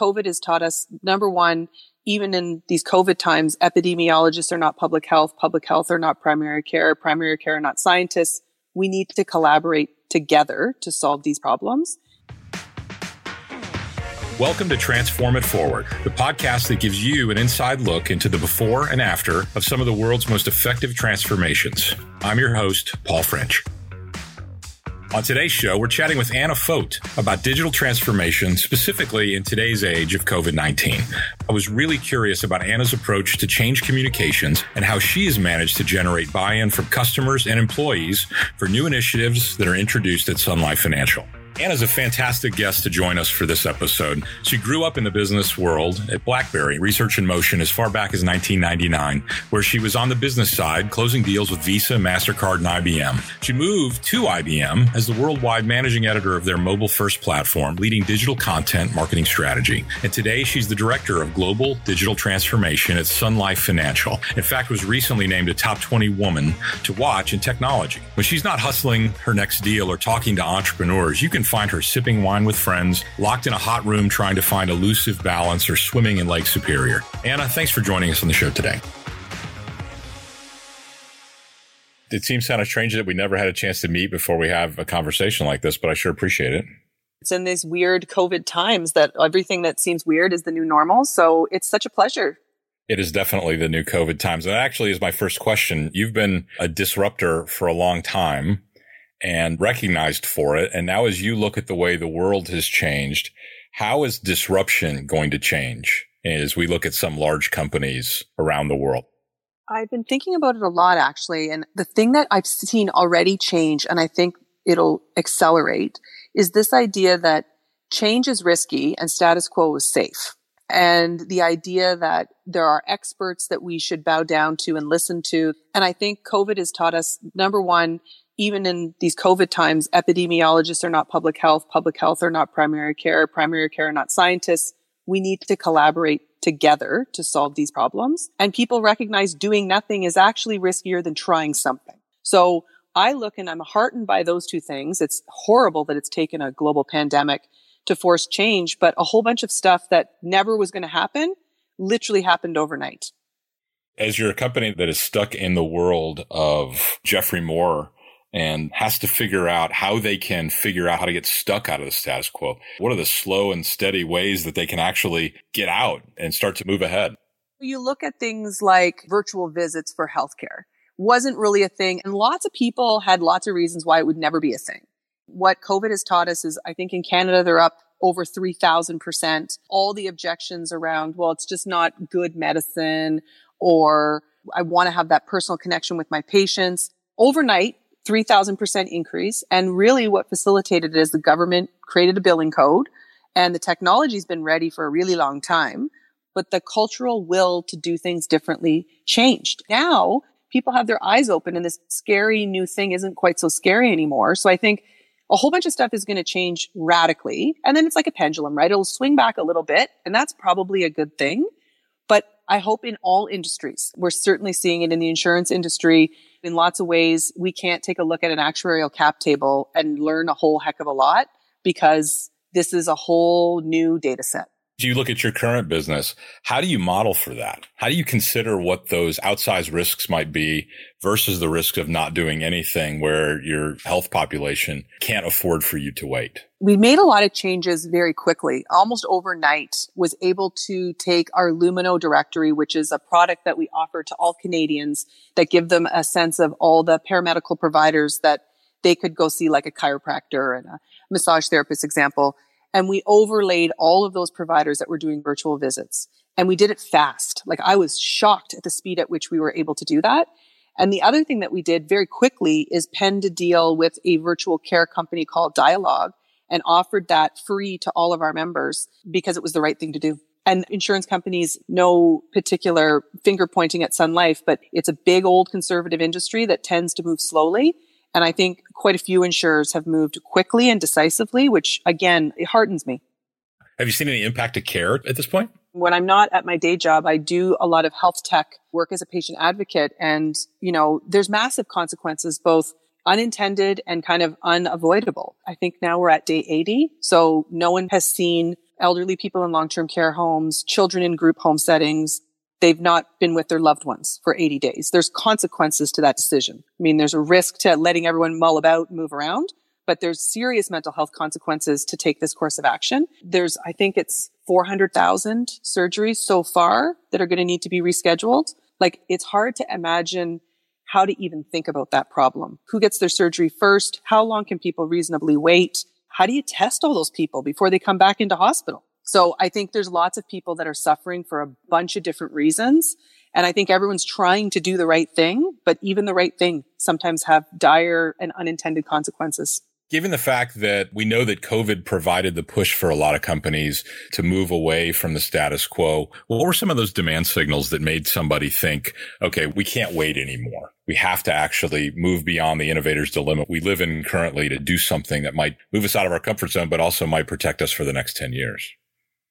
COVID has taught us number one, even in these COVID times, epidemiologists are not public health, public health are not primary care, primary care are not scientists. We need to collaborate together to solve these problems. Welcome to Transform It Forward, the podcast that gives you an inside look into the before and after of some of the world's most effective transformations. I'm your host, Paul French. On today's show, we're chatting with Anna Fote about digital transformation, specifically in today's age of COVID 19. I was really curious about Anna's approach to change communications and how she has managed to generate buy in from customers and employees for new initiatives that are introduced at Sun Life Financial. Anna's a fantastic guest to join us for this episode. She grew up in the business world at BlackBerry Research in Motion as far back as 1999, where she was on the business side, closing deals with Visa, MasterCard, and IBM. She moved to IBM as the worldwide managing editor of their mobile first platform, leading digital content marketing strategy. And today she's the director of global digital transformation at Sun Life Financial. In fact, was recently named a top 20 woman to watch in technology. When she's not hustling her next deal or talking to entrepreneurs, you can find her sipping wine with friends, locked in a hot room trying to find elusive balance, or swimming in Lake Superior. Anna, thanks for joining us on the show today. It seems kind of strange that we never had a chance to meet before we have a conversation like this, but I sure appreciate it. It's in these weird COVID times that everything that seems weird is the new normal. So it's such a pleasure it is definitely the new COVID times. And that actually is my first question. You've been a disruptor for a long time and recognized for it. And now as you look at the way the world has changed, how is disruption going to change as we look at some large companies around the world? I've been thinking about it a lot actually. And the thing that I've seen already change, and I think it'll accelerate, is this idea that change is risky and status quo is safe. And the idea that there are experts that we should bow down to and listen to. And I think COVID has taught us, number one, even in these COVID times, epidemiologists are not public health, public health are not primary care, primary care are not scientists. We need to collaborate together to solve these problems. And people recognize doing nothing is actually riskier than trying something. So I look and I'm heartened by those two things. It's horrible that it's taken a global pandemic to force change, but a whole bunch of stuff that never was going to happen literally happened overnight. As you're a company that is stuck in the world of Geoffrey Moore, and has to figure out how they can figure out how to get stuck out of the status quo. What are the slow and steady ways that they can actually get out and start to move ahead? You look at things like virtual visits for healthcare wasn't really a thing. And lots of people had lots of reasons why it would never be a thing. What COVID has taught us is I think in Canada, they're up over 3000%. All the objections around, well, it's just not good medicine or I want to have that personal connection with my patients. Overnight, 3000% increase. And really what facilitated it is the government created a billing code and the technology's been ready for a really long time, but the cultural will to do things differently changed. Now people have their eyes open and this scary new thing isn't quite so scary anymore. So I think a whole bunch of stuff is going to change radically. And then it's like a pendulum, right? It'll swing back a little bit and that's probably a good thing. But I hope in all industries, we're certainly seeing it in the insurance industry in lots of ways, we can't take a look at an actuarial cap table and learn a whole heck of a lot because this is a whole new data set. Do you look at your current business? How do you model for that? How do you consider what those outsized risks might be versus the risk of not doing anything where your health population can't afford for you to wait? We made a lot of changes very quickly, almost overnight, was able to take our Lumino directory, which is a product that we offer to all Canadians that give them a sense of all the paramedical providers that they could go see like a chiropractor and a massage therapist example and we overlaid all of those providers that were doing virtual visits. And we did it fast. Like I was shocked at the speed at which we were able to do that. And the other thing that we did very quickly is penned a deal with a virtual care company called Dialogue and offered that free to all of our members because it was the right thing to do. And insurance companies, no particular finger pointing at Sun Life, but it's a big old conservative industry that tends to move slowly. And I think quite a few insurers have moved quickly and decisively, which again, it heartens me. Have you seen any impact to care at this point? When I'm not at my day job, I do a lot of health tech work as a patient advocate. And, you know, there's massive consequences, both unintended and kind of unavoidable. I think now we're at day 80. So no one has seen elderly people in long-term care homes, children in group home settings. They've not been with their loved ones for 80 days. There's consequences to that decision. I mean, there's a risk to letting everyone mull about move around, but there's serious mental health consequences to take this course of action. There's, I think it's 400,000 surgeries so far that are going to need to be rescheduled. Like it's hard to imagine how to even think about that problem. Who gets their surgery first? How long can people reasonably wait? How do you test all those people before they come back into hospital? So I think there's lots of people that are suffering for a bunch of different reasons. And I think everyone's trying to do the right thing, but even the right thing sometimes have dire and unintended consequences. Given the fact that we know that COVID provided the push for a lot of companies to move away from the status quo, what were some of those demand signals that made somebody think, okay, we can't wait anymore? We have to actually move beyond the innovator's dilemma we live in currently to do something that might move us out of our comfort zone, but also might protect us for the next 10 years.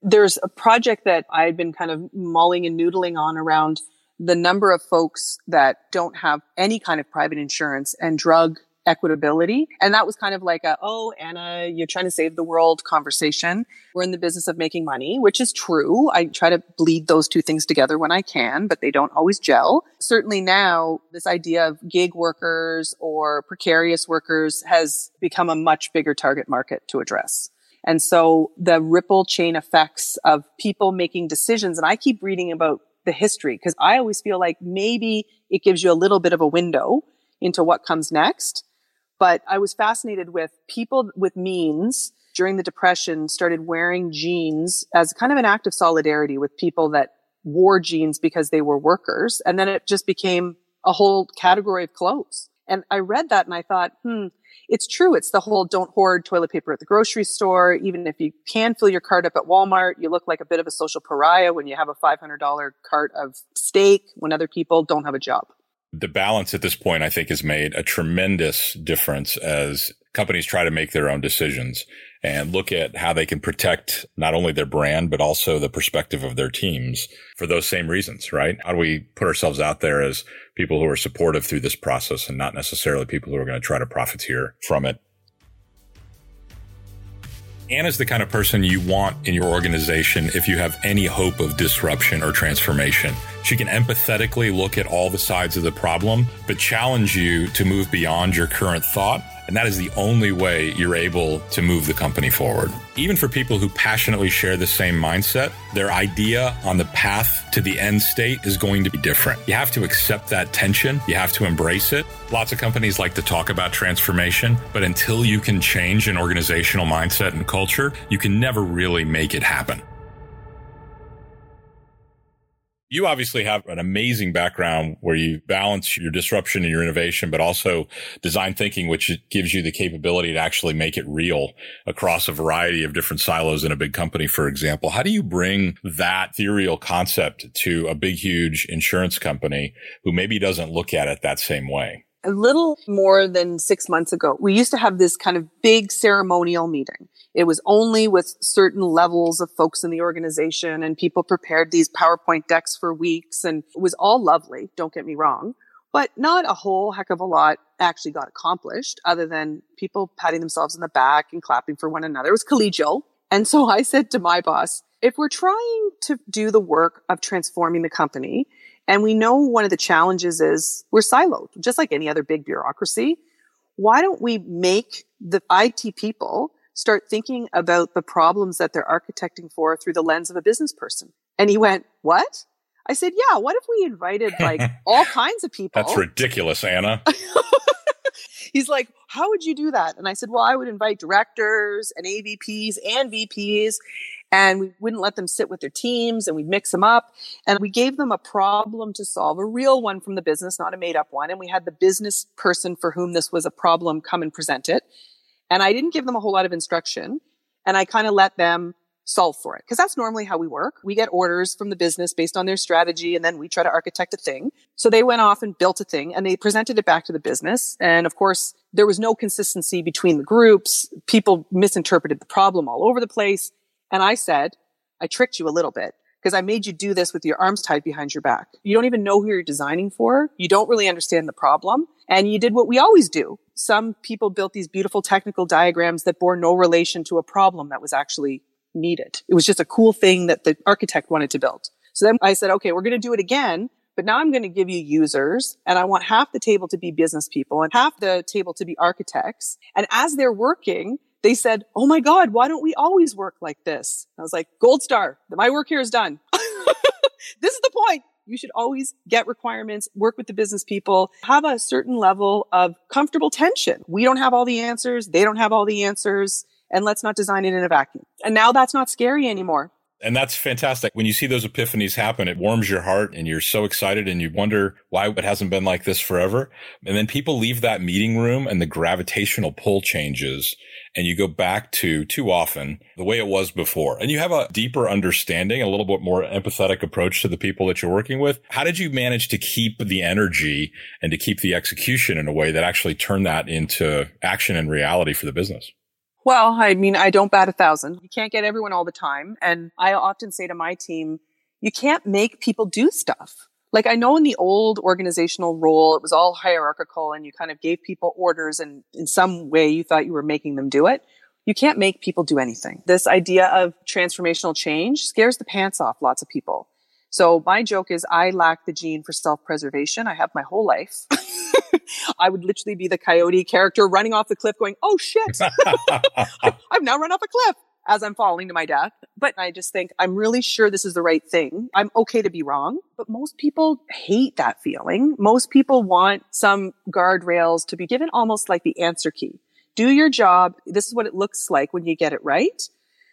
There's a project that I've been kind of mulling and noodling on around the number of folks that don't have any kind of private insurance and drug equitability. And that was kind of like a, oh, Anna, you're trying to save the world conversation. We're in the business of making money, which is true. I try to bleed those two things together when I can, but they don't always gel. Certainly now, this idea of gig workers or precarious workers has become a much bigger target market to address. And so the ripple chain effects of people making decisions, and I keep reading about the history because I always feel like maybe it gives you a little bit of a window into what comes next. But I was fascinated with people with means during the depression started wearing jeans as kind of an act of solidarity with people that wore jeans because they were workers. And then it just became a whole category of clothes. And I read that and I thought, hmm, it's true. It's the whole don't hoard toilet paper at the grocery store. Even if you can fill your cart up at Walmart, you look like a bit of a social pariah when you have a $500 cart of steak when other people don't have a job the balance at this point, I think, has made a tremendous difference as companies try to make their own decisions and look at how they can protect not only their brand, but also the perspective of their teams for those same reasons, right? How do we put ourselves out there as people who are supportive through this process and not necessarily people who are going to try to profiteer from it? Anna's the kind of person you want in your organization if you have any hope of disruption or transformation. She can empathetically look at all the sides of the problem, but challenge you to move beyond your current thought and that is the only way you're able to move the company forward. Even for people who passionately share the same mindset, their idea on the path to the end state is going to be different. You have to accept that tension. You have to embrace it. Lots of companies like to talk about transformation, but until you can change an organizational mindset and culture, you can never really make it happen. You obviously have an amazing background where you balance your disruption and your innovation, but also design thinking, which gives you the capability to actually make it real across a variety of different silos in a big company, for example. How do you bring that ethereal concept to a big, huge insurance company who maybe doesn't look at it that same way? A little more than six months ago, we used to have this kind of big ceremonial meeting. It was only with certain levels of folks in the organization and people prepared these PowerPoint decks for weeks and it was all lovely. Don't get me wrong, but not a whole heck of a lot actually got accomplished other than people patting themselves in the back and clapping for one another. It was collegial. And so I said to my boss, if we're trying to do the work of transforming the company and we know one of the challenges is we're siloed, just like any other big bureaucracy. Why don't we make the IT people start thinking about the problems that they're architecting for through the lens of a business person? And he went, what? I said, yeah, what if we invited like all kinds of people? That's ridiculous, Anna. He's like, how would you do that? And I said, well, I would invite directors and AVPs and VPs and we wouldn't let them sit with their teams and we'd mix them up and we gave them a problem to solve, a real one from the business, not a made up one. And we had the business person for whom this was a problem come and present it. And I didn't give them a whole lot of instruction and I kind of let them solve for it because that's normally how we work. We get orders from the business based on their strategy and then we try to architect a thing. So they went off and built a thing and they presented it back to the business. And of course, there was no consistency between the groups. People misinterpreted the problem all over the place. And I said, I tricked you a little bit because I made you do this with your arms tied behind your back. You don't even know who you're designing for. You don't really understand the problem. And you did what we always do. Some people built these beautiful technical diagrams that bore no relation to a problem that was actually need it. It was just a cool thing that the architect wanted to build. So then I said, okay, we're going to do it again, but now I'm going to give you users and I want half the table to be business people and half the table to be architects. And as they're working, they said, Oh my God, why don't we always work like this? I was like, gold star, my work here is done. this is the point. You should always get requirements, work with the business people, have a certain level of comfortable tension. We don't have all the answers. They don't have all the answers. And let's not design it in a vacuum. And now that's not scary anymore. And that's fantastic. When you see those epiphanies happen, it warms your heart and you're so excited and you wonder why it hasn't been like this forever. And then people leave that meeting room and the gravitational pull changes and you go back to too often the way it was before. And you have a deeper understanding, a little bit more empathetic approach to the people that you're working with. How did you manage to keep the energy and to keep the execution in a way that actually turned that into action and reality for the business? Well, I mean, I don't bat a thousand. You can't get everyone all the time. And I often say to my team, you can't make people do stuff. Like I know in the old organizational role, it was all hierarchical and you kind of gave people orders and in some way you thought you were making them do it. You can't make people do anything. This idea of transformational change scares the pants off lots of people. So my joke is I lack the gene for self-preservation. I have my whole life. I would literally be the coyote character running off the cliff going, Oh shit. I've now run off a cliff as I'm falling to my death. But I just think I'm really sure this is the right thing. I'm okay to be wrong, but most people hate that feeling. Most people want some guardrails to be given almost like the answer key. Do your job. This is what it looks like when you get it right.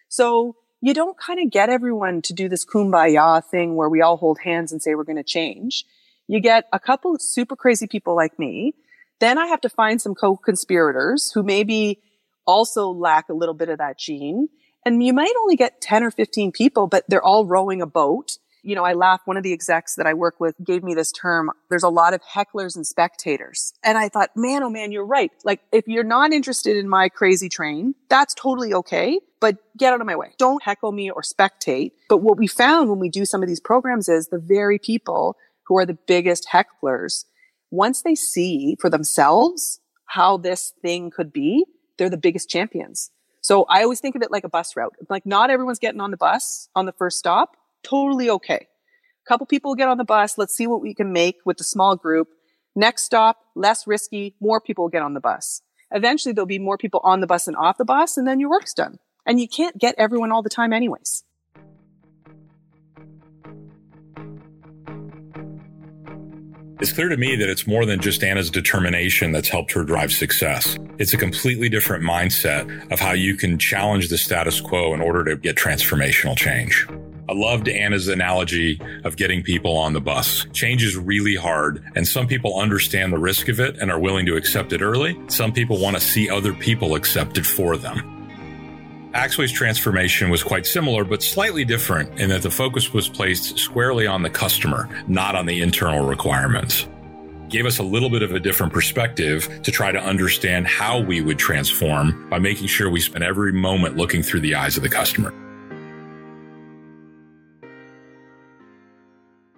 So you don't kind of get everyone to do this kumbaya thing where we all hold hands and say we're going to change. You get a couple super crazy people like me. Then I have to find some co-conspirators who maybe also lack a little bit of that gene. And you might only get 10 or 15 people, but they're all rowing a boat. You know, I laugh. One of the execs that I work with gave me this term. There's a lot of hecklers and spectators. And I thought, man, oh man, you're right. Like, if you're not interested in my crazy train, that's totally okay, but get out of my way. Don't heckle me or spectate. But what we found when we do some of these programs is the very people who are the biggest hecklers, once they see for themselves how this thing could be, they're the biggest champions. So I always think of it like a bus route. Like not everyone's getting on the bus on the first stop. Totally okay. A couple people get on the bus. Let's see what we can make with the small group. Next stop, less risky. More people get on the bus. Eventually there'll be more people on the bus and off the bus and then your work's done. And you can't get everyone all the time anyways. It's clear to me that it's more than just Anna's determination that's helped her drive success. It's a completely different mindset of how you can challenge the status quo in order to get transformational change. I loved Anna's analogy of getting people on the bus. Change is really hard, and some people understand the risk of it and are willing to accept it early. Some people want to see other people accept it for them. Axway's transformation was quite similar, but slightly different in that the focus was placed squarely on the customer, not on the internal requirements. Gave us a little bit of a different perspective to try to understand how we would transform by making sure we spent every moment looking through the eyes of the customer.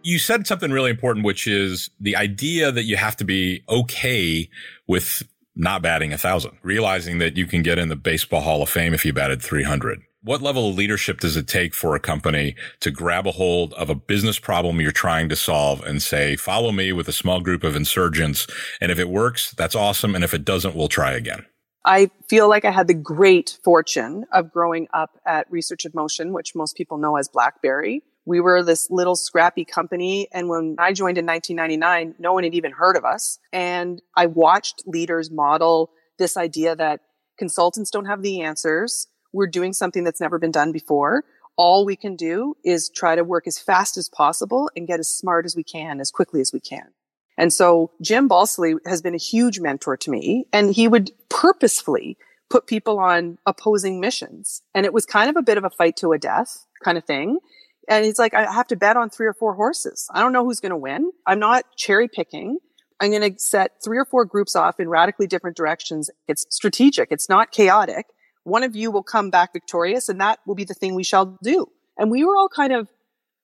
You said something really important, which is the idea that you have to be okay with not batting a thousand, realizing that you can get in the baseball hall of fame if you batted 300. What level of leadership does it take for a company to grab a hold of a business problem you're trying to solve and say, follow me with a small group of insurgents. And if it works, that's awesome. And if it doesn't, we'll try again. I feel like I had the great fortune of growing up at Research in Motion, which most people know as BlackBerry. We were this little scrappy company. And when I joined in 1999, no one had even heard of us. And I watched leaders model this idea that consultants don't have the answers. We're doing something that's never been done before. All we can do is try to work as fast as possible and get as smart as we can, as quickly as we can. And so Jim Balsillie has been a huge mentor to me and he would purposefully put people on opposing missions. And it was kind of a bit of a fight to a death kind of thing. And he's like, I have to bet on three or four horses. I don't know who's going to win. I'm not cherry picking. I'm going to set three or four groups off in radically different directions. It's strategic. It's not chaotic. One of you will come back victorious and that will be the thing we shall do. And we were all kind of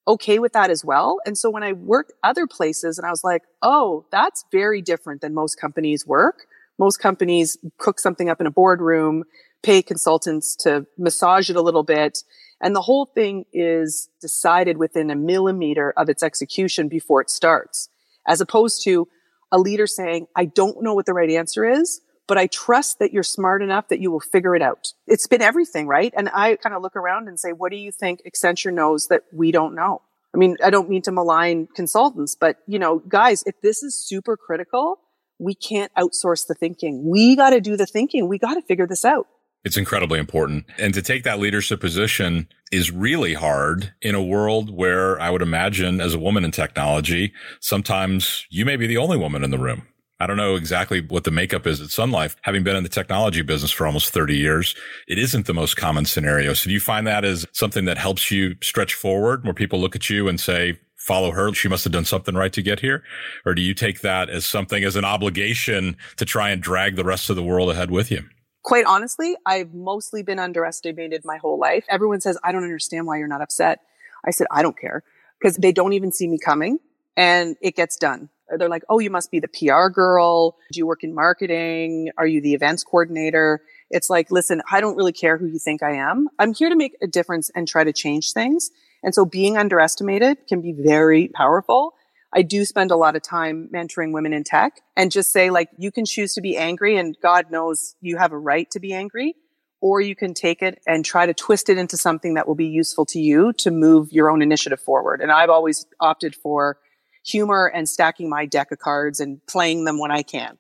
okay with that as well. And so when I worked other places and I was like, oh, that's very different than most companies work Most companies cook something up in a boardroom, pay consultants to massage it a little bit. And the whole thing is decided within a millimeter of its execution before it starts, as opposed to a leader saying, I don't know what the right answer is, but I trust that you're smart enough that you will figure it out. It's been everything, right? And I kind of look around and say, what do you think Accenture knows that we don't know? I mean, I don't mean to malign consultants, but you know, guys, if this is super critical, we can't outsource the thinking. We got to do the thinking. We got to figure this out. It's incredibly important. And to take that leadership position is really hard in a world where I would imagine as a woman in technology, sometimes you may be the only woman in the room. I don't know exactly what the makeup is at Sun Life. Having been in the technology business for almost 30 years, it isn't the most common scenario. So do you find that as something that helps you stretch forward where people look at you and say, follow her. She must have done something right to get here. Or do you take that as something as an obligation to try and drag the rest of the world ahead with you? Quite honestly, I've mostly been underestimated my whole life. Everyone says, I don't understand why you're not upset. I said, I don't care because they don't even see me coming and it gets done. They're like, Oh, you must be the PR girl. Do you work in marketing? Are you the events coordinator? It's like, listen, I don't really care who you think I am. I'm here to make a difference and try to change things. And so being underestimated can be very powerful. I do spend a lot of time mentoring women in tech and just say like, you can choose to be angry and God knows you have a right to be angry, or you can take it and try to twist it into something that will be useful to you to move your own initiative forward. And I've always opted for humor and stacking my deck of cards and playing them when I can.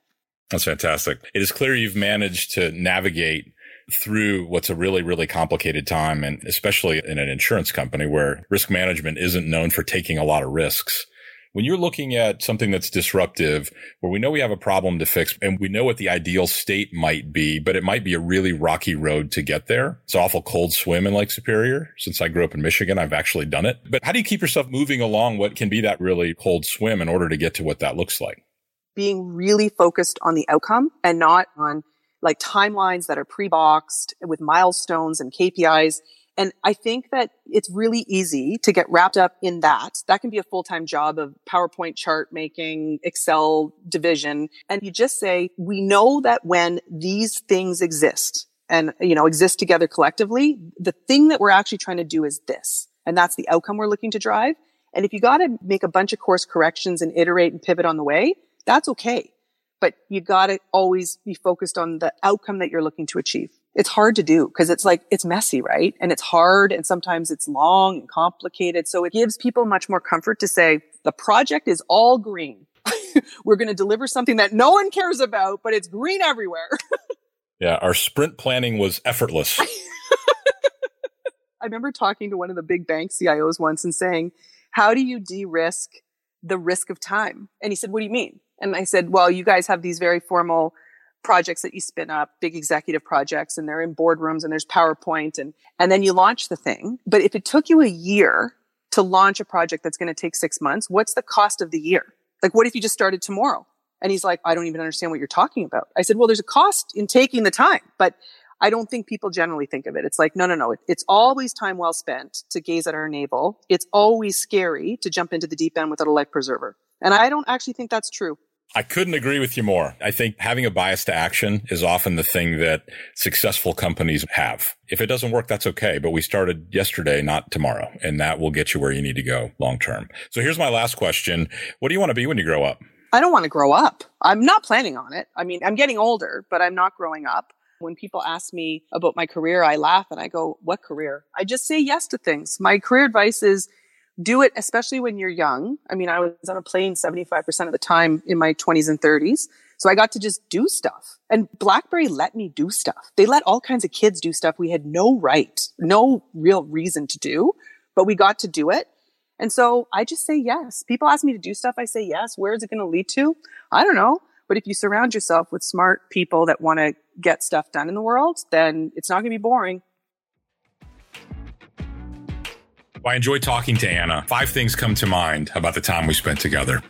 That's fantastic. It is clear you've managed to navigate through what's a really, really complicated time. And especially in an insurance company where risk management isn't known for taking a lot of risks when you're looking at something that's disruptive, where we know we have a problem to fix and we know what the ideal state might be, but it might be a really rocky road to get there. It's awful cold swim in Lake Superior. Since I grew up in Michigan, I've actually done it. But how do you keep yourself moving along what can be that really cold swim in order to get to what that looks like? Being really focused on the outcome and not on like timelines that are pre-boxed with milestones and KPIs and I think that it's really easy to get wrapped up in that. That can be a full-time job of PowerPoint chart making, Excel division. And you just say, we know that when these things exist and, you know, exist together collectively, the thing that we're actually trying to do is this. And that's the outcome we're looking to drive. And if you got to make a bunch of course corrections and iterate and pivot on the way, that's okay. But you got to always be focused on the outcome that you're looking to achieve it's hard to do because it's like, it's messy, right? And it's hard and sometimes it's long and complicated. So it gives people much more comfort to say the project is all green. We're going to deliver something that no one cares about, but it's green everywhere. yeah. Our sprint planning was effortless. I remember talking to one of the big bank CIOs once and saying, how do you de-risk the risk of time? And he said, what do you mean? And I said, well, you guys have these very formal projects that you spin up, big executive projects, and they're in boardrooms and there's PowerPoint and, and then you launch the thing. But if it took you a year to launch a project that's going to take six months, what's the cost of the year? Like, what if you just started tomorrow? And he's like, I don't even understand what you're talking about. I said, well, there's a cost in taking the time, but I don't think people generally think of it. It's like, no, no, no. It's always time well spent to gaze at our navel. It's always scary to jump into the deep end without a life preserver. And I don't actually think that's true. I couldn't agree with you more. I think having a bias to action is often the thing that successful companies have. If it doesn't work, that's okay. But we started yesterday, not tomorrow. And that will get you where you need to go long term. So here's my last question. What do you want to be when you grow up? I don't want to grow up. I'm not planning on it. I mean, I'm getting older, but I'm not growing up. When people ask me about my career, I laugh and I go, what career? I just say yes to things. My career advice is do it, especially when you're young. I mean, I was on a plane 75% of the time in my 20s and 30s. So I got to just do stuff. And BlackBerry let me do stuff. They let all kinds of kids do stuff we had no right, no real reason to do, but we got to do it. And so I just say yes. People ask me to do stuff. I say yes. Where is it going to lead to? I don't know. But if you surround yourself with smart people that want to get stuff done in the world, then it's not going to be boring. I enjoy talking to Anna. Five things come to mind about the time we spent together.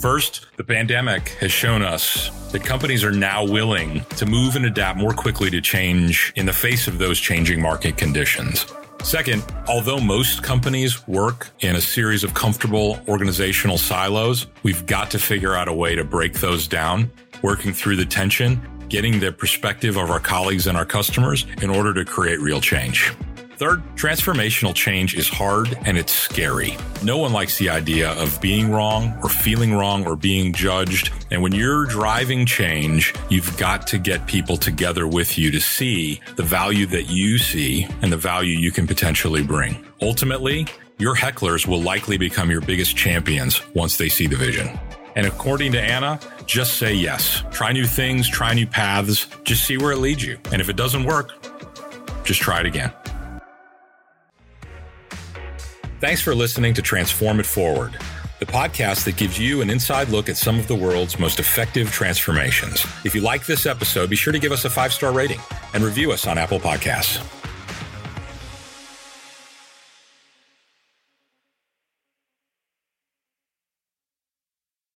First, the pandemic has shown us that companies are now willing to move and adapt more quickly to change in the face of those changing market conditions. Second, although most companies work in a series of comfortable organizational silos, we've got to figure out a way to break those down working through the tension, getting the perspective of our colleagues and our customers in order to create real change. Third, transformational change is hard and it's scary. No one likes the idea of being wrong or feeling wrong or being judged. And when you're driving change, you've got to get people together with you to see the value that you see and the value you can potentially bring. Ultimately, your hecklers will likely become your biggest champions once they see the vision. And according to Anna, just say yes. Try new things, try new paths, just see where it leads you. And if it doesn't work, just try it again. Thanks for listening to Transform It Forward, the podcast that gives you an inside look at some of the world's most effective transformations. If you like this episode, be sure to give us a five star rating and review us on Apple Podcasts.